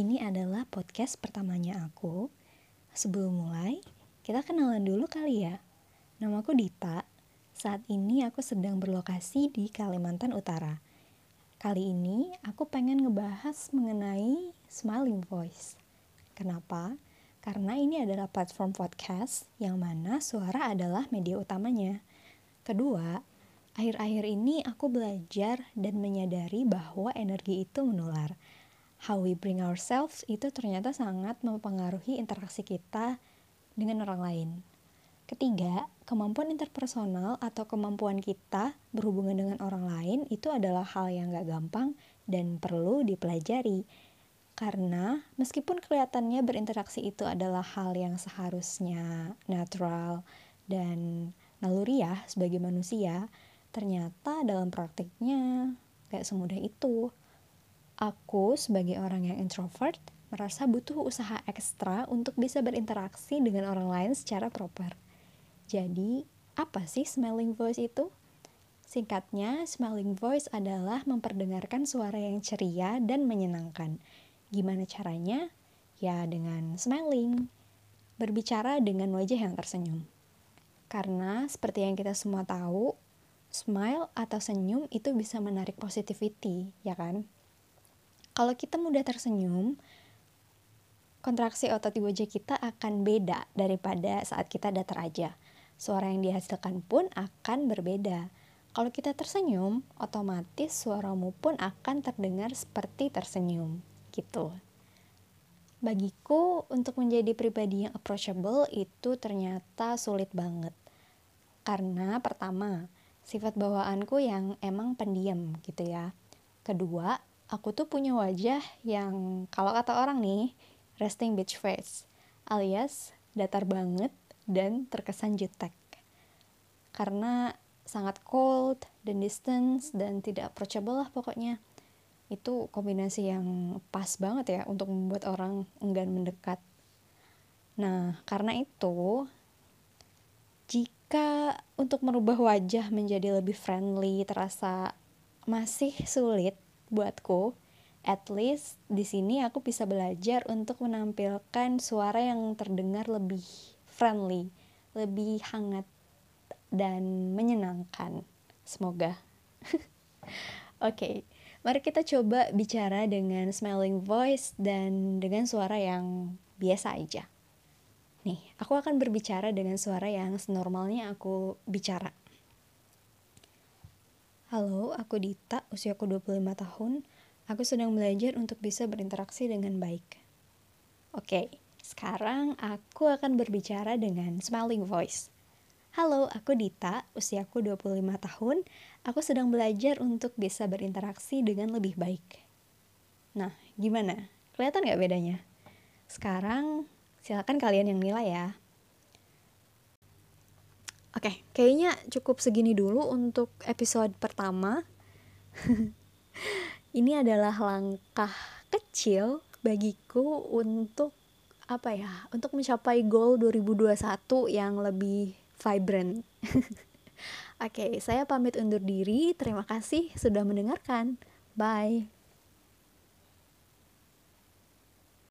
adalah podcast pertamanya aku. Sebelum mulai, kita kenalan dulu kali ya. Namaku Dita. Saat ini aku sedang berlokasi di Kalimantan Utara. Kali ini aku pengen ngebahas mengenai Smiling Voice. Kenapa? Karena ini adalah platform podcast yang mana suara adalah media utamanya. Kedua, akhir-akhir ini aku belajar dan menyadari bahwa energi itu menular how we bring ourselves itu ternyata sangat mempengaruhi interaksi kita dengan orang lain. Ketiga, kemampuan interpersonal atau kemampuan kita berhubungan dengan orang lain itu adalah hal yang gak gampang dan perlu dipelajari. Karena meskipun kelihatannya berinteraksi itu adalah hal yang seharusnya natural dan naluriah sebagai manusia, ternyata dalam praktiknya gak semudah itu. Aku sebagai orang yang introvert merasa butuh usaha ekstra untuk bisa berinteraksi dengan orang lain secara proper. Jadi, apa sih smelling voice itu? Singkatnya, smelling voice adalah memperdengarkan suara yang ceria dan menyenangkan. Gimana caranya? Ya dengan smiling. Berbicara dengan wajah yang tersenyum. Karena seperti yang kita semua tahu, smile atau senyum itu bisa menarik positivity, ya kan? Kalau kita mudah tersenyum, kontraksi otot di wajah kita akan beda daripada saat kita datar aja. Suara yang dihasilkan pun akan berbeda. Kalau kita tersenyum, otomatis suaramu pun akan terdengar seperti tersenyum, gitu. Bagiku, untuk menjadi pribadi yang approachable itu ternyata sulit banget. Karena pertama, sifat bawaanku yang emang pendiam gitu ya. Kedua, aku tuh punya wajah yang kalau kata orang nih resting bitch face alias datar banget dan terkesan jutek. Karena sangat cold dan distance dan tidak approachable lah pokoknya. Itu kombinasi yang pas banget ya untuk membuat orang enggan mendekat. Nah karena itu jika untuk merubah wajah menjadi lebih friendly terasa masih sulit buatku at least di sini aku bisa belajar untuk menampilkan suara yang terdengar lebih friendly, lebih hangat dan menyenangkan. Semoga. Oke, okay, mari kita coba bicara dengan smiling voice dan dengan suara yang biasa aja. Nih, aku akan berbicara dengan suara yang senormalnya aku bicara. Halo, aku Dita, usiaku 25 tahun. Aku sedang belajar untuk bisa berinteraksi dengan baik. Oke, sekarang aku akan berbicara dengan smiling voice. Halo, aku Dita, usiaku 25 tahun. Aku sedang belajar untuk bisa berinteraksi dengan lebih baik. Nah, gimana? Kelihatan gak bedanya? Sekarang, silakan kalian yang nilai ya. Oke, okay, kayaknya cukup segini dulu untuk episode pertama. Ini adalah langkah kecil bagiku untuk apa ya? Untuk mencapai goal 2021 yang lebih vibrant. Oke, okay, saya pamit undur diri. Terima kasih sudah mendengarkan. Bye.